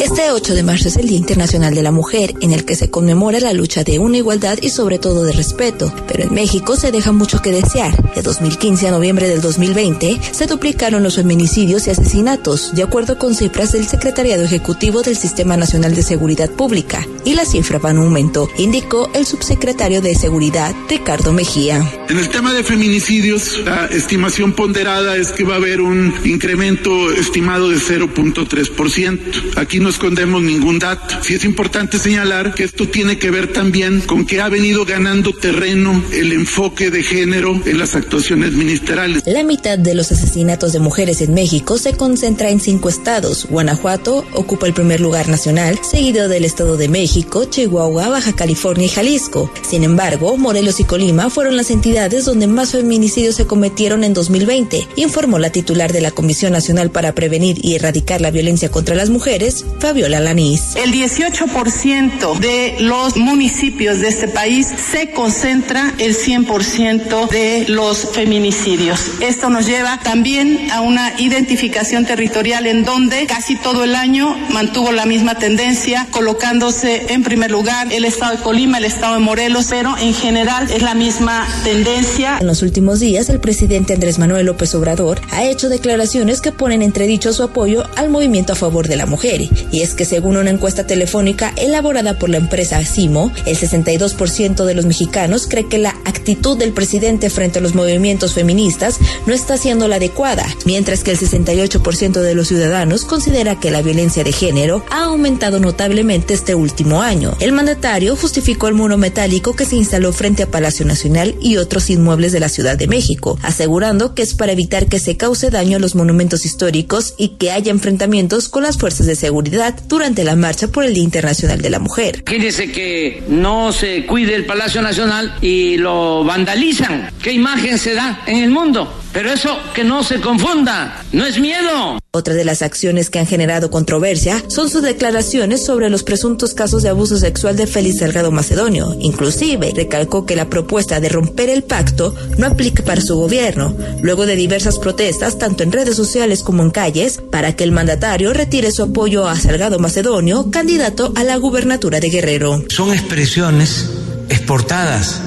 Este 8 de marzo es el Día Internacional de la Mujer, en el que se conmemora la lucha de una igualdad y sobre todo de respeto. Pero en México se deja mucho que desear. De 2015 a noviembre del 2020 se duplicaron los feminicidios y asesinatos, de acuerdo con cifras del Secretariado Ejecutivo del Sistema Nacional de Seguridad Pública. Y la cifra va en aumento, indicó el subsecretario de Seguridad, Ricardo Mejía. En el tema de feminicidios, la estimación ponderada es que va a haber un incremento estimado de 0.3%. Aquí no escondemos ningún dato. Sí es importante señalar que esto tiene que ver también con que ha venido ganando terreno el enfoque de género en las actuaciones ministeriales. La mitad de los asesinatos de mujeres en México se concentra en cinco estados. Guanajuato ocupa el primer lugar nacional, seguido del Estado de México, Chihuahua, Baja California y Jalisco. Sin embargo, Morelos y Colima fueron las entidades donde más feminicidios se cometieron en 2020, informó la titular de la Comisión Nacional para Prevenir y Erradicar la Violencia contra las Mujeres, Fabiola Lanís. El 18% de los municipios de este país se concentra el 100% de los feminicidios. Esto nos lleva también a una identificación territorial en donde casi todo el año mantuvo la misma tendencia, colocándose en primer lugar el estado de Colima, el estado de Morelos, pero en general es la misma tendencia. En los últimos días, el presidente Andrés Manuel López Obrador ha hecho declaraciones que ponen entredicho su apoyo al movimiento a favor de la mujer. Y es que según una encuesta telefónica elaborada por la empresa CIMO, el 62% de los mexicanos cree que la actitud del presidente frente a los movimientos feministas no está siendo la adecuada, mientras que el 68% de los ciudadanos considera que la violencia de género ha aumentado notablemente este último año. El mandatario justificó el muro metálico que se instaló frente a Palacio Nacional y otros inmuebles de la Ciudad de México, asegurando que es para evitar que se cause daño a los monumentos históricos y que haya enfrentamientos con las fuerzas de seguridad durante la marcha por el Día Internacional de la Mujer. Fíjese que no se cuide el Palacio Nacional y lo vandalizan. ¿Qué imagen se da en el mundo? Pero eso que no se confunda, no es miedo. Otra de las acciones que han generado controversia son sus declaraciones sobre los presuntos casos de abuso sexual de Félix Salgado Macedonio. Inclusive recalcó que la propuesta de romper el pacto no aplica para su gobierno, luego de diversas protestas tanto en redes sociales como en calles para que el mandatario retire su apoyo a Salgado Macedonio, candidato a la gubernatura de Guerrero. Son expresiones exportadas,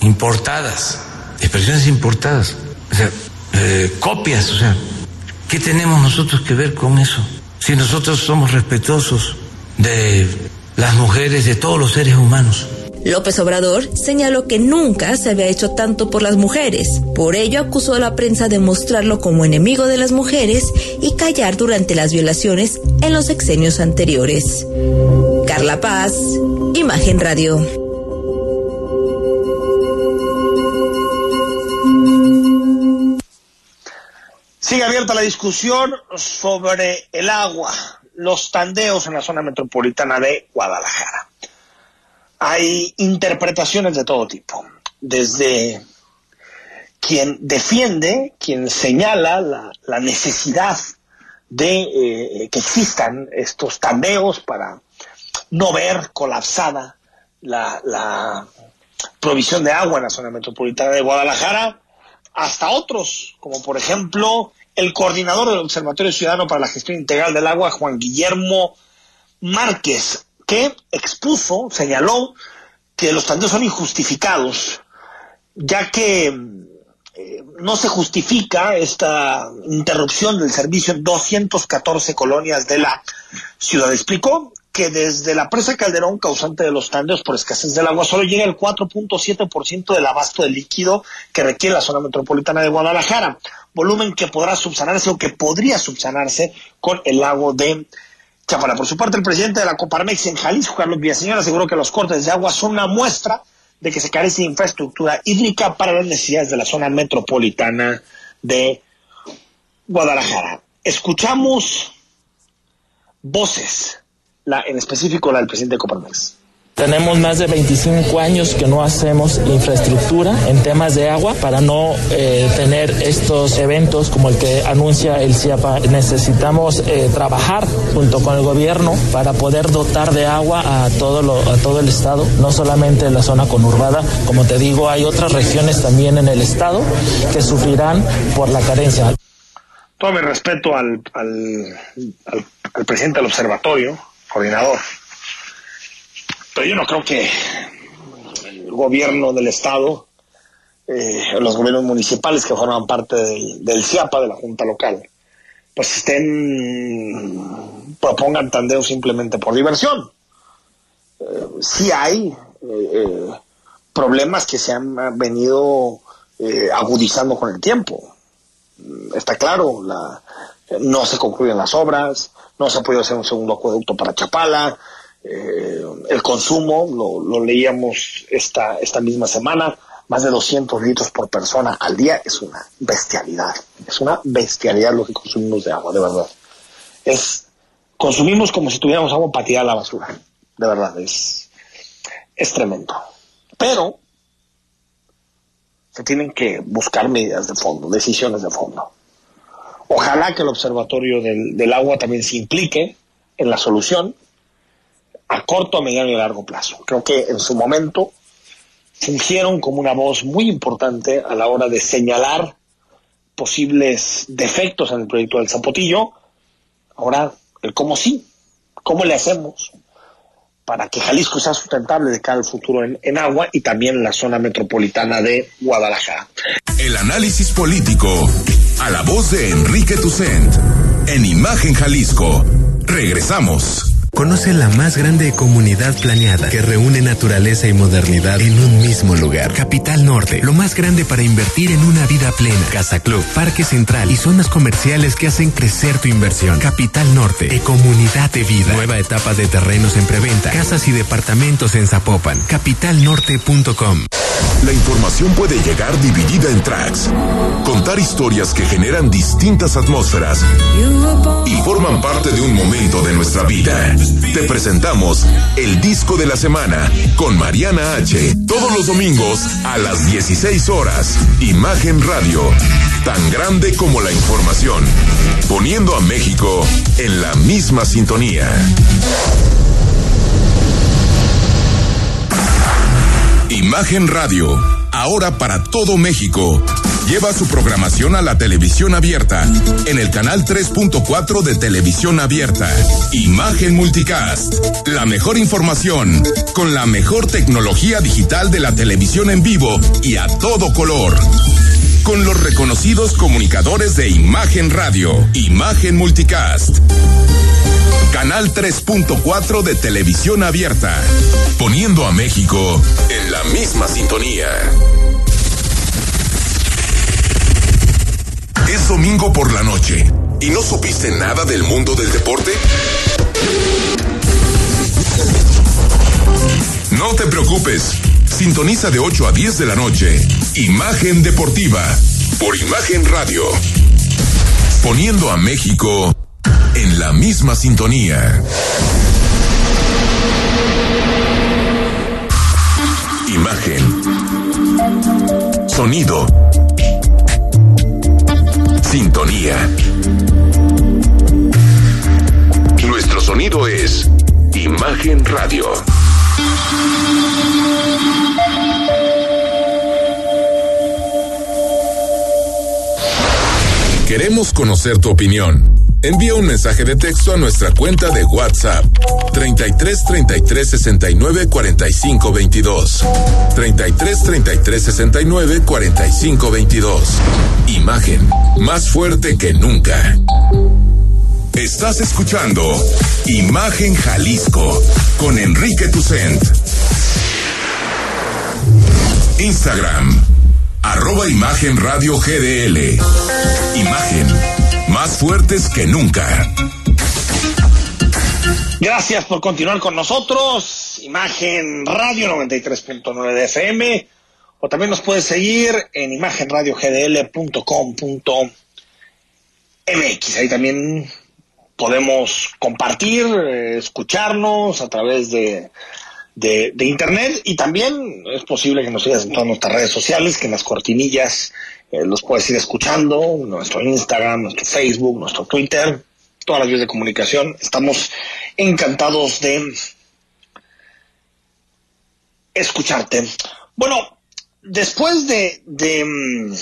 importadas, expresiones importadas. O sea, eh, copias, o sea, ¿qué tenemos nosotros que ver con eso? Si nosotros somos respetuosos de las mujeres, de todos los seres humanos. López Obrador señaló que nunca se había hecho tanto por las mujeres. Por ello acusó a la prensa de mostrarlo como enemigo de las mujeres y callar durante las violaciones en los sexenios anteriores. Carla Paz, Imagen Radio. Sigue abierta la discusión sobre el agua, los tandeos en la zona metropolitana de Guadalajara. Hay interpretaciones de todo tipo, desde quien defiende, quien señala la, necesidad de eh, que existan estos tandeos para no ver colapsada la, la provisión de agua en la zona metropolitana de Guadalajara, hasta otros, como por ejemplo el coordinador del Observatorio Ciudadano para la Gestión Integral del Agua, Juan Guillermo Márquez, que expuso, señaló que los tandeos son injustificados, ya que eh, no se justifica esta interrupción del servicio en 214 colonias de la ciudad. Explicó que desde la presa Calderón, causante de los tandeos por escasez del agua, solo llega el 4.7% del abasto de líquido que requiere la zona metropolitana de Guadalajara, volumen que podrá subsanarse o que podría subsanarse con el lago de Chapala. Por su parte, el presidente de la Coparmex en Jalisco, Carlos Villaseñor, aseguró que los cortes de agua son una muestra de que se carece de infraestructura hídrica para las necesidades de la zona metropolitana de Guadalajara. Escuchamos voces la, en específico la del presidente Coparmex. Tenemos más de 25 años que no hacemos infraestructura en temas de agua para no eh, tener estos eventos como el que anuncia el CIAPA. Necesitamos eh, trabajar junto con el gobierno para poder dotar de agua a todo, lo, a todo el estado, no solamente en la zona conurbada. Como te digo, hay otras regiones también en el estado que sufrirán por la carencia. Todo mi respeto al, al, al presidente del observatorio, coordinador. Pero yo no creo que el gobierno del Estado, eh, los gobiernos municipales que forman parte del, CIAPA, de la Junta Local, pues estén, propongan tandeo simplemente por diversión. Eh, sí hay eh, problemas que se han venido agudizando con el tiempo. Está claro, la, no se concluyen las obras, no se ha podido hacer un segundo acueducto para Chapala, eh, el consumo, lo, leíamos esta, esta misma semana, más de 200 litros por persona al día, es una bestialidad, es una bestialidad lo que consumimos de agua, de verdad. Es, consumimos como si tuviéramos agua para tirar la basura, de verdad, es, es tremendo. Pero se tienen que buscar medidas de fondo, decisiones de fondo. Ojalá que el Observatorio del, Agua también se implique en la solución a corto, a mediano y a largo plazo. Creo que en su momento fungieron como una voz muy importante a la hora de señalar posibles defectos en el proyecto del Zapotillo. Ahora, el cómo sí, cómo le hacemos para que Jalisco sea sustentable de cara al futuro en, en agua y también en la zona metropolitana de Guadalajara. El análisis político a la voz de Enrique Tucent en Imagen Jalisco. Regresamos. Conoce la más grande comunidad planeada que reúne naturaleza y modernidad en un mismo lugar. Capital Norte, lo más grande para invertir en una vida plena. Casa Club, Parque Central y zonas comerciales que hacen crecer tu inversión. Capital Norte, de comunidad de vida. Nueva etapa de terrenos en preventa, casas y departamentos en Zapopan. Capitalnorte.com. La información puede llegar dividida en tracks. Contar historias que generan distintas atmósferas y forman parte de un momento de nuestra vida. Te presentamos el disco de la semana con Mariana H. Todos los domingos a las 16 horas. Imagen Radio. Tan grande como la información. Poniendo a México en la misma sintonía. Imagen Radio, ahora para todo México. Lleva su programación a la televisión abierta, en el canal 3.4 de televisión abierta. Imagen Multicast, la mejor información, con la mejor tecnología digital de la televisión en vivo y a todo color. Con los reconocidos comunicadores de Imagen Radio, Imagen Multicast. Canal 3.4 de televisión abierta, poniendo a México en la misma sintonía. Es domingo por la noche y no supiste nada del mundo del deporte. No te preocupes, sintoniza de 8 a 10 de la noche. Imagen Deportiva por Imagen Radio, poniendo a México en la misma sintonía. Imagen. Sonido. Sintonía. Nuestro sonido es Imagen Radio. Queremos conocer tu opinión. Envía un mensaje de texto a nuestra cuenta de WhatsApp 33 33 69 45 22. 33 33 69 45 22. Imagen más fuerte que nunca. Estás escuchando Imagen Jalisco con Enrique Tucent. Instagram arroba Imagen Radio GDL. Imagen más fuertes que nunca. Gracias por continuar con nosotros. Imagen Radio 93.9 de FM. O también nos puedes seguir en imagenradiogdl.com.mx. Ahí también podemos compartir, eh, escucharnos a través de, de, internet y también es posible que nos sigas en todas nuestras redes sociales, que en las cortinillas eh, los puedes ir escuchando, nuestro Instagram, nuestro Facebook, nuestro Twitter, todas las vías de comunicación. Estamos encantados de escucharte. Bueno, después de, de,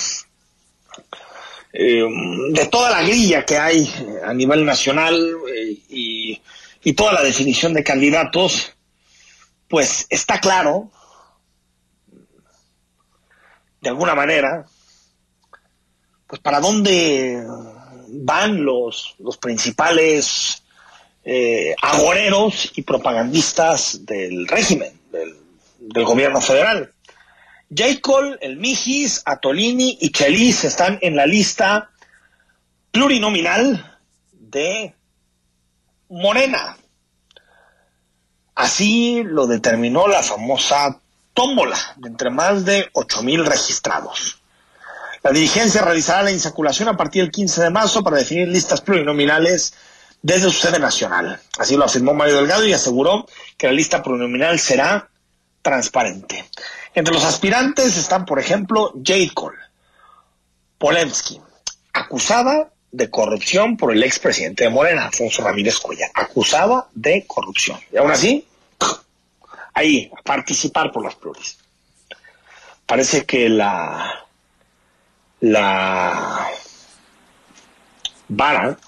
eh, de toda la grilla que hay a nivel nacional eh, y, y toda la definición de candidatos, pues está claro, de alguna manera, pues para dónde van los, los principales eh, agoreros y propagandistas del régimen, del, gobierno federal. J. Cole, el Mijis, Atolini y Chelis están en la lista plurinominal de Morena. Así lo determinó la famosa tómbola de entre más de 8 mil registrados. La dirigencia realizará la insaculación a partir del 15 de marzo para definir listas plurinominales desde su sede nacional. Así lo afirmó Mario Delgado y aseguró que la lista plurinominal será transparente. Entre los aspirantes están, por ejemplo, Jade Cole, Polemski, acusada de corrupción por el expresidente de Morena, Alfonso Ramírez Cuella, acusada de corrupción. Y aún así, ahí, a participar por las pluris. Parece que la, la vara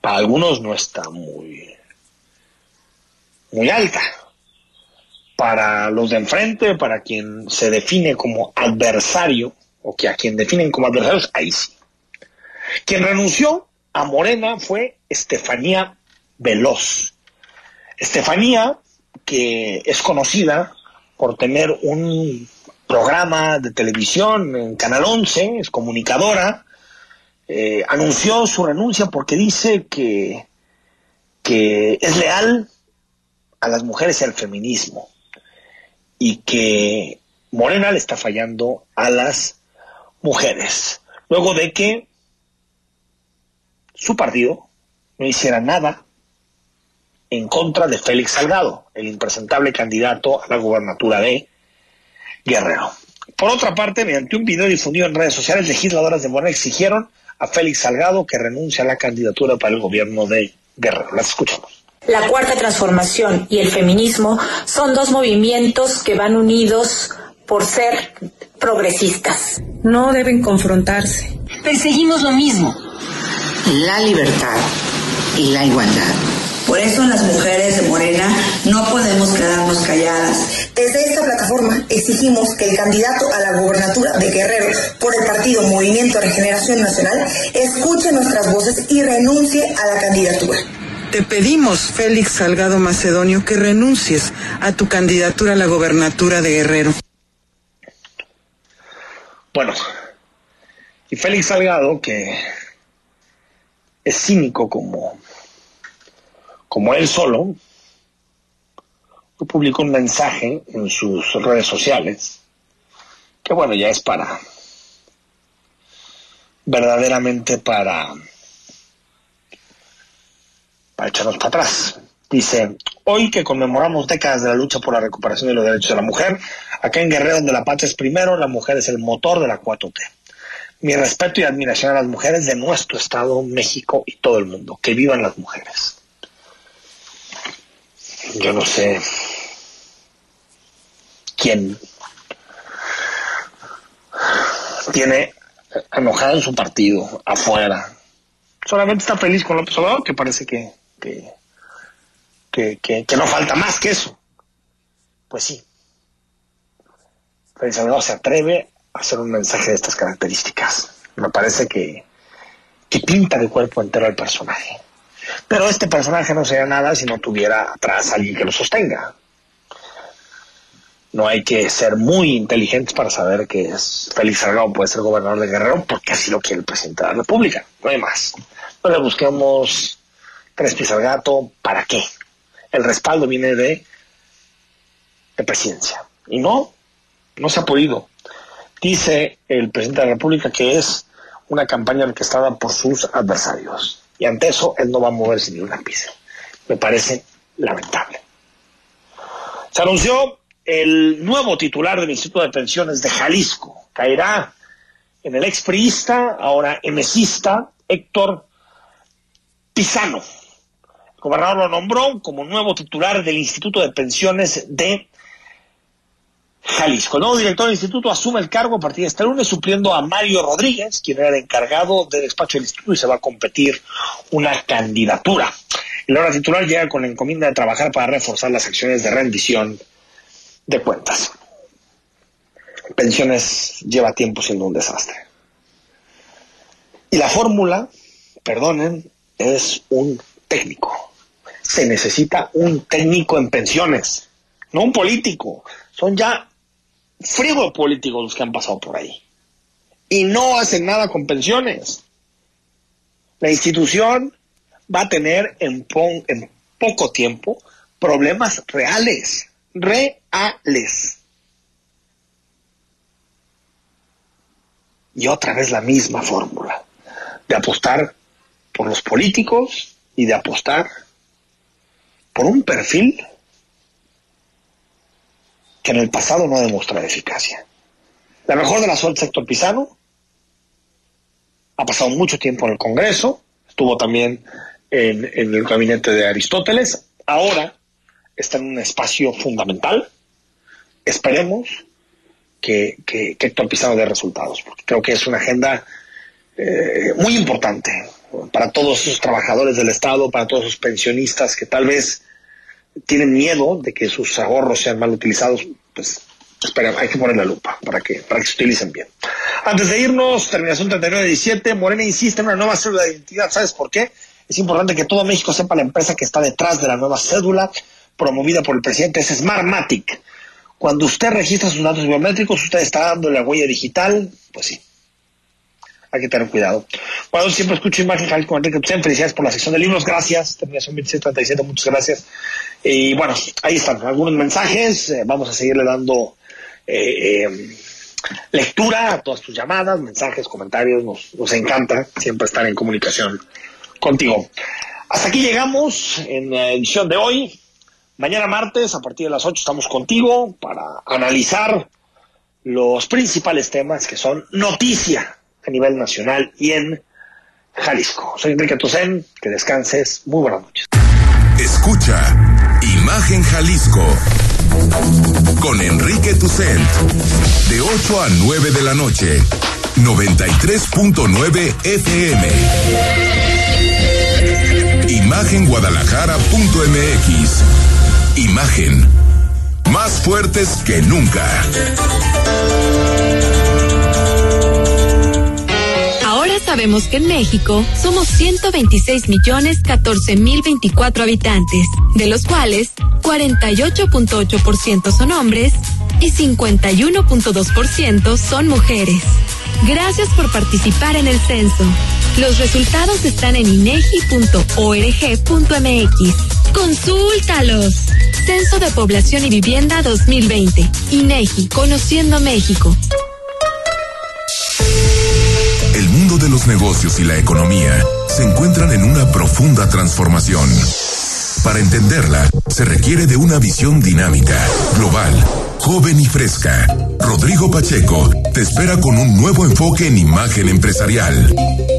para algunos no está muy, muy alta. Para los de enfrente, para quien se define como adversario, o que a quien definen como adversarios, ahí sí. Quien renunció a Morena fue Estefanía Veloz. Estefanía, que es conocida por tener un programa de televisión en Canal 11, es comunicadora, eh, anunció su renuncia porque dice que, que es leal a las mujeres y al feminismo y que Morena le está fallando a las mujeres. Luego de que su partido no hiciera nada en contra de Félix Salgado, el impresentable candidato a la gubernatura de Guerrero. Por otra parte, mediante un video difundido en redes sociales, legisladoras de Morena exigieron a Félix Salgado que renuncie a la candidatura para el gobierno de Guerrero. Las escuchamos. La cuarta transformación y el feminismo son dos movimientos que van unidos por ser progresistas. No deben confrontarse. Perseguimos lo mismo, la libertad y la igualdad. Por eso las mujeres de Morena no podemos quedarnos calladas. Desde esta plataforma exigimos que el candidato a la gobernatura de Guerrero por el partido Movimiento Regeneración Nacional escuche nuestras voces y renuncie a la candidatura. Te pedimos, Félix Salgado Macedonio, que renuncies a tu candidatura a la gobernatura de Guerrero. Bueno, y Félix Salgado, que es cínico como, como él solo, publicó un mensaje en sus redes sociales, que bueno, ya es para, verdaderamente para, para echarnos para atrás. Dice, hoy que conmemoramos décadas de la lucha por la recuperación de los derechos de la mujer, acá en Guerrero, donde la patria es primero, la mujer es el motor de la 4T. Mi respeto y admiración a las mujeres de nuestro Estado, México y todo el mundo. Que vivan las mujeres. Yo no sé quién tiene enojado en su partido, afuera. Solamente está feliz con López Obrador, que parece que, que, que, que, no falta más que eso. Pues sí. Félix Salgado se atreve a hacer un mensaje de estas características. Me parece que, que pinta de cuerpo entero al personaje. Pero este personaje no sería nada si no tuviera atrás alguien que lo sostenga. No hay que ser muy inteligentes para saber que es Félix Salgado puede ser gobernador de Guerrero porque así lo quiere el presidente de la República. No hay más. No le busquemos tres pies al gato. ¿Para qué? El respaldo viene de, de presidencia. Y no, no se ha podido. Dice el presidente de la República que es una campaña orquestada por sus adversarios. Y ante eso, él no va a moverse ni una pizza. Me parece lamentable. Se anunció el nuevo titular del Instituto de Pensiones de Jalisco. Caerá en el expriista, ahora emesista, Héctor Pizano. El gobernador lo nombró como nuevo titular del Instituto de Pensiones de Jalisco. El nuevo director del instituto asume el cargo a partir de este lunes, supliendo a Mario Rodríguez, quien era el encargado del despacho del instituto y se va a competir una candidatura. El ahora titular llega con la encomienda de trabajar para reforzar las acciones de rendición de cuentas. Pensiones lleva tiempo siendo un desastre. Y la fórmula, perdonen, es un técnico. Se necesita un técnico en pensiones, no un político. Son ya frigo políticos los que han pasado por ahí. Y no hacen nada con pensiones. La institución va a tener en, en poco tiempo problemas reales, reales. Y otra vez la misma fórmula, de apostar por los políticos y de apostar por un perfil que en el pasado no ha demostrado eficacia. La mejor de la suerte, Héctor Pizano, ha pasado mucho tiempo en el Congreso, estuvo también en, el gabinete de Aristóteles, ahora está en un espacio fundamental. Esperemos que, que, Héctor Pizano dé resultados, porque creo que es una agenda eh, muy importante para todos esos trabajadores del Estado, para todos esos pensionistas que tal vez tienen miedo de que sus ahorros sean mal utilizados, pues espera, hay que poner la lupa para que, para que se utilicen bien. Antes de irnos, terminación 39-17, Morena insiste en una nueva cédula de identidad. ¿Sabes por qué? Es importante que todo México sepa la empresa que está detrás de la nueva cédula promovida por el presidente, es Smartmatic. Cuando usted registra sus datos biométricos, usted está dando la huella digital, pues sí, hay que tener cuidado. Bueno, siempre escucho imagen Javier con Enrique Felicidades por la sección de libros. Gracias. Terminación 2737. Muchas gracias. Y bueno, ahí están algunos mensajes. Eh, vamos a seguirle dando eh, eh, lectura a todas tus llamadas, mensajes, comentarios. Nos, nos encanta siempre estar en comunicación contigo. Hasta aquí llegamos en la edición de hoy. Mañana martes, a partir de las 8, estamos contigo para analizar los principales temas que son noticia a nivel nacional y en Jalisco. Soy Enrique Tucen, que descanses, muy buenas noches. Escucha Imagen Jalisco con Enrique Tucent de 8 a 9 de la noche, 93.9 FM. Imagenguadalajara.mx. Imagen más fuertes que nunca. Sabemos que en México somos 126 millones 14 mil 24 habitantes, de los cuales 48.8% son hombres y 51.2% son mujeres. Gracias por participar en el censo. Los resultados están en inegi.org.mx. Consúltalos. Censo de Población y Vivienda 2020. INEGI, Conociendo México de los negocios y la economía se encuentran en una profunda transformación. Para entenderla, se requiere de una visión dinámica, global, joven y fresca. Rodrigo Pacheco te espera con un nuevo enfoque en imagen empresarial.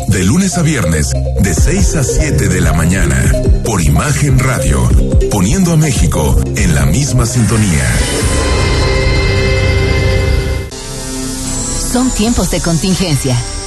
De lunes a viernes, de 6 a 7 de la mañana, por Imagen Radio, poniendo a México en la misma sintonía. Son tiempos de contingencia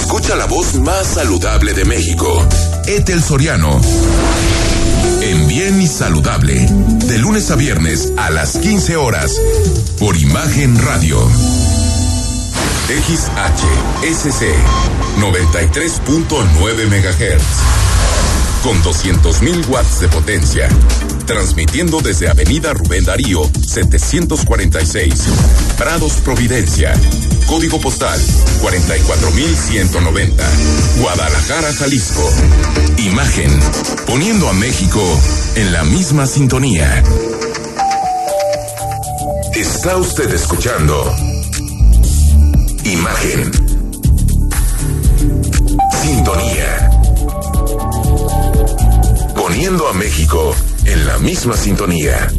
Escucha la voz más saludable de México. Etel Soriano. En Bien y Saludable. De lunes a viernes a las 15 horas. Por Imagen Radio. XHSC 93.9 MHz con 200.000 watts de potencia. Transmitiendo desde Avenida Rubén Darío, 746, Prados Providencia. Código postal 44190, Guadalajara, Jalisco. Imagen, poniendo a México en la misma sintonía. Está usted escuchando Imagen. Sintonía poniendo a México en la misma sintonía.